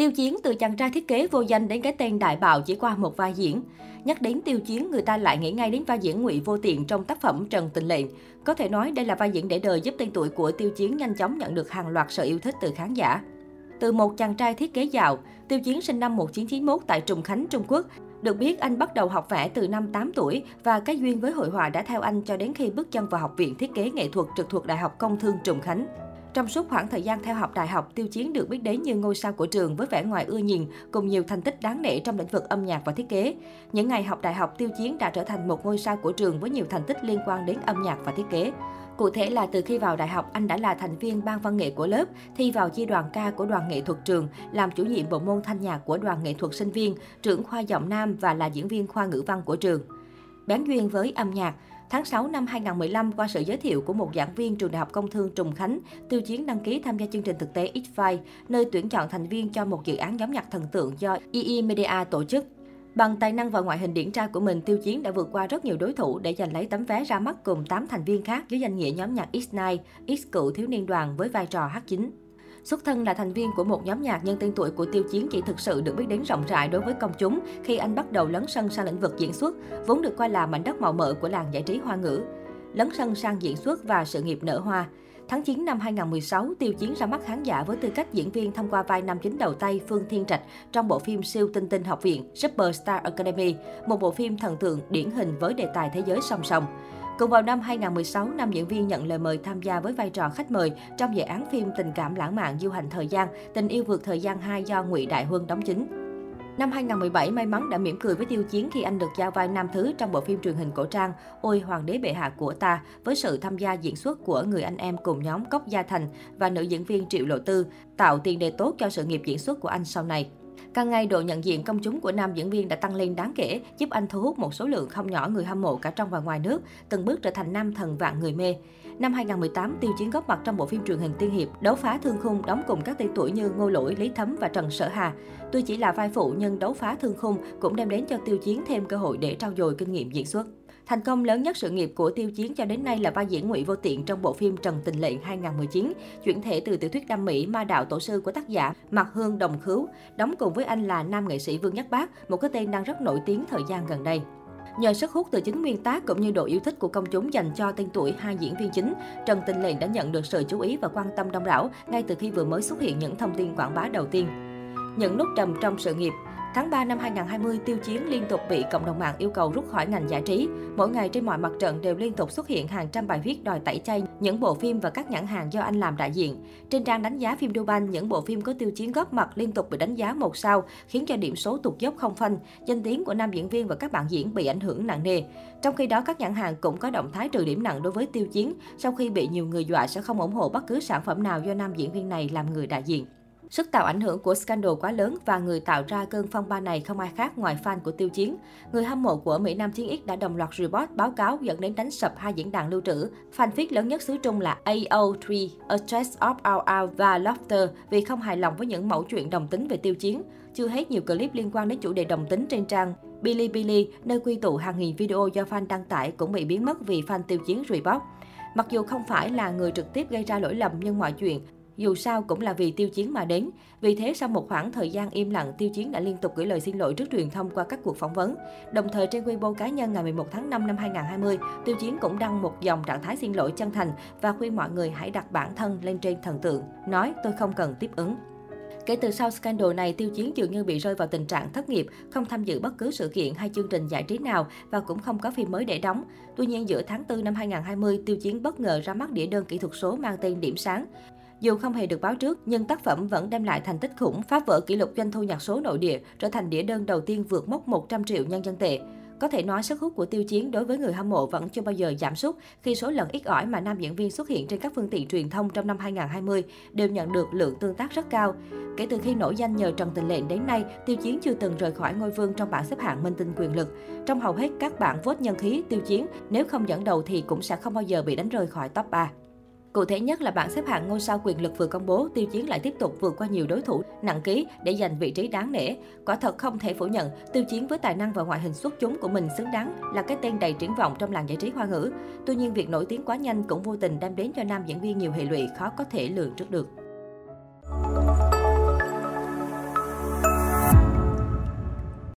Tiêu Chiến từ chàng trai thiết kế vô danh đến cái tên đại bạo chỉ qua một vai diễn. Nhắc đến Tiêu Chiến, người ta lại nghĩ ngay đến vai diễn ngụy vô tiện trong tác phẩm Trần Tình Lệnh. Có thể nói đây là vai diễn để đời giúp tên tuổi của Tiêu Chiến nhanh chóng nhận được hàng loạt sự yêu thích từ khán giả. Từ một chàng trai thiết kế dạo, Tiêu Chiến sinh năm 1991 tại Trùng Khánh, Trung Quốc. Được biết, anh bắt đầu học vẽ từ năm 8 tuổi và cái duyên với hội họa đã theo anh cho đến khi bước chân vào Học viện Thiết kế Nghệ thuật trực thuộc Đại học Công thương Trùng Khánh. Trong suốt khoảng thời gian theo học đại học, Tiêu Chiến được biết đến như ngôi sao của trường với vẻ ngoài ưa nhìn, cùng nhiều thành tích đáng nể trong lĩnh vực âm nhạc và thiết kế. Những ngày học đại học, Tiêu Chiến đã trở thành một ngôi sao của trường với nhiều thành tích liên quan đến âm nhạc và thiết kế. Cụ thể là từ khi vào đại học, anh đã là thành viên ban văn nghệ của lớp, thi vào chi đoàn ca của đoàn nghệ thuật trường, làm chủ nhiệm bộ môn thanh nhạc của đoàn nghệ thuật sinh viên, trưởng khoa giọng nam và là diễn viên khoa ngữ văn của trường. Bán duyên với âm nhạc, Tháng 6 năm 2015, qua sự giới thiệu của một giảng viên trường Đại học Công thương Trùng Khánh, Tiêu Chiến đăng ký tham gia chương trình thực tế X-File, nơi tuyển chọn thành viên cho một dự án nhóm nhạc thần tượng do EE Media tổ chức. Bằng tài năng và ngoại hình điển trai của mình, Tiêu Chiến đã vượt qua rất nhiều đối thủ để giành lấy tấm vé ra mắt cùng 8 thành viên khác dưới danh nghĩa nhóm nhạc X9, X cựu thiếu niên đoàn với vai trò hát chính. Xuất thân là thành viên của một nhóm nhạc nhưng tên tuổi của Tiêu Chiến chỉ thực sự được biết đến rộng rãi đối với công chúng khi anh bắt đầu lấn sân sang lĩnh vực diễn xuất, vốn được coi là mảnh đất màu mỡ của làng giải trí hoa ngữ. Lấn sân sang diễn xuất và sự nghiệp nở hoa. Tháng 9 năm 2016, Tiêu Chiến ra mắt khán giả với tư cách diễn viên thông qua vai nam chính đầu tay Phương Thiên Trạch trong bộ phim siêu tinh tinh học viện Superstar Academy, một bộ phim thần tượng điển hình với đề tài thế giới song song. Cùng vào năm 2016, nam diễn viên nhận lời mời tham gia với vai trò khách mời trong dự án phim tình cảm lãng mạn du hành thời gian, tình yêu vượt thời gian 2 do Ngụy Đại Huân đóng chính. Năm 2017, may mắn đã mỉm cười với Tiêu Chiến khi anh được giao vai nam thứ trong bộ phim truyền hình cổ trang Ôi Hoàng đế bệ hạ của ta với sự tham gia diễn xuất của người anh em cùng nhóm Cốc Gia Thành và nữ diễn viên Triệu Lộ Tư, tạo tiền đề tốt cho sự nghiệp diễn xuất của anh sau này. Càng ngày, độ nhận diện công chúng của nam diễn viên đã tăng lên đáng kể, giúp anh thu hút một số lượng không nhỏ người hâm mộ cả trong và ngoài nước, từng bước trở thành nam thần vạn người mê. Năm 2018, Tiêu Chiến góp mặt trong bộ phim truyền hình tiên hiệp Đấu phá thương khung đóng cùng các tên tuổi như Ngô Lỗi, Lý Thấm và Trần Sở Hà. Tuy chỉ là vai phụ nhưng Đấu phá thương khung cũng đem đến cho Tiêu Chiến thêm cơ hội để trau dồi kinh nghiệm diễn xuất. Thành công lớn nhất sự nghiệp của Tiêu Chiến cho đến nay là vai diễn Ngụy Vô Tiện trong bộ phim Trần Tình Lệnh 2019, chuyển thể từ tiểu thuyết Nam Mỹ Ma đạo tổ sư của tác giả Mạc Hương Đồng Khứu, đóng cùng với anh là nam nghệ sĩ Vương Nhất Bác, một cái tên đang rất nổi tiếng thời gian gần đây. Nhờ sức hút từ chính nguyên tác cũng như độ yêu thích của công chúng dành cho tên tuổi hai diễn viên chính, Trần Tình Lệnh đã nhận được sự chú ý và quan tâm đông đảo ngay từ khi vừa mới xuất hiện những thông tin quảng bá đầu tiên. Những nút trầm trong sự nghiệp, Tháng 3 năm 2020, Tiêu Chiến liên tục bị cộng đồng mạng yêu cầu rút khỏi ngành giải trí. Mỗi ngày trên mọi mặt trận đều liên tục xuất hiện hàng trăm bài viết đòi tẩy chay những bộ phim và các nhãn hàng do anh làm đại diện. Trên trang đánh giá phim Duban, những bộ phim có Tiêu Chiến góp mặt liên tục bị đánh giá một sao, khiến cho điểm số tụt dốc không phanh. Danh tiếng của nam diễn viên và các bạn diễn bị ảnh hưởng nặng nề. Trong khi đó, các nhãn hàng cũng có động thái trừ điểm nặng đối với Tiêu Chiến sau khi bị nhiều người dọa sẽ không ủng hộ bất cứ sản phẩm nào do nam diễn viên này làm người đại diện. Sức tạo ảnh hưởng của scandal quá lớn và người tạo ra cơn phong ba này không ai khác ngoài fan của Tiêu Chiến. Người hâm mộ của Mỹ Nam Chiến X đã đồng loạt report báo cáo dẫn đến đánh sập hai diễn đàn lưu trữ. Fanfic lớn nhất xứ Trung là AO3, A Stress of Our Out và Laughter vì không hài lòng với những mẫu chuyện đồng tính về Tiêu Chiến. Chưa hết nhiều clip liên quan đến chủ đề đồng tính trên trang Bilibili, nơi quy tụ hàng nghìn video do fan đăng tải cũng bị biến mất vì fan Tiêu Chiến report. Mặc dù không phải là người trực tiếp gây ra lỗi lầm nhưng mọi chuyện dù sao cũng là vì tiêu chiến mà đến. Vì thế, sau một khoảng thời gian im lặng, tiêu chiến đã liên tục gửi lời xin lỗi trước truyền thông qua các cuộc phỏng vấn. Đồng thời, trên Weibo cá nhân ngày 11 tháng 5 năm 2020, tiêu chiến cũng đăng một dòng trạng thái xin lỗi chân thành và khuyên mọi người hãy đặt bản thân lên trên thần tượng. Nói, tôi không cần tiếp ứng. Kể từ sau scandal này, Tiêu Chiến dường như bị rơi vào tình trạng thất nghiệp, không tham dự bất cứ sự kiện hay chương trình giải trí nào và cũng không có phim mới để đóng. Tuy nhiên, giữa tháng 4 năm 2020, Tiêu Chiến bất ngờ ra mắt đĩa đơn kỹ thuật số mang tên Điểm Sáng. Dù không hề được báo trước, nhưng tác phẩm vẫn đem lại thành tích khủng, phá vỡ kỷ lục doanh thu nhạc số nội địa, trở thành đĩa đơn đầu tiên vượt mốc 100 triệu nhân dân tệ. Có thể nói sức hút của Tiêu Chiến đối với người hâm mộ vẫn chưa bao giờ giảm sút khi số lần ít ỏi mà nam diễn viên xuất hiện trên các phương tiện truyền thông trong năm 2020 đều nhận được lượng tương tác rất cao. Kể từ khi nổi danh nhờ Trần Tình Lệnh đến nay, Tiêu Chiến chưa từng rời khỏi ngôi vương trong bảng xếp hạng minh tinh quyền lực. Trong hầu hết các bảng vote nhân khí, Tiêu Chiến nếu không dẫn đầu thì cũng sẽ không bao giờ bị đánh rơi khỏi top 3. Cụ thể nhất là bảng xếp hạng ngôi sao quyền lực vừa công bố, Tiêu Chiến lại tiếp tục vượt qua nhiều đối thủ nặng ký để giành vị trí đáng nể. Quả thật không thể phủ nhận, Tiêu Chiến với tài năng và ngoại hình xuất chúng của mình xứng đáng là cái tên đầy triển vọng trong làng giải trí hoa ngữ. Tuy nhiên, việc nổi tiếng quá nhanh cũng vô tình đem đến cho nam diễn viên nhiều hệ lụy khó có thể lường trước được.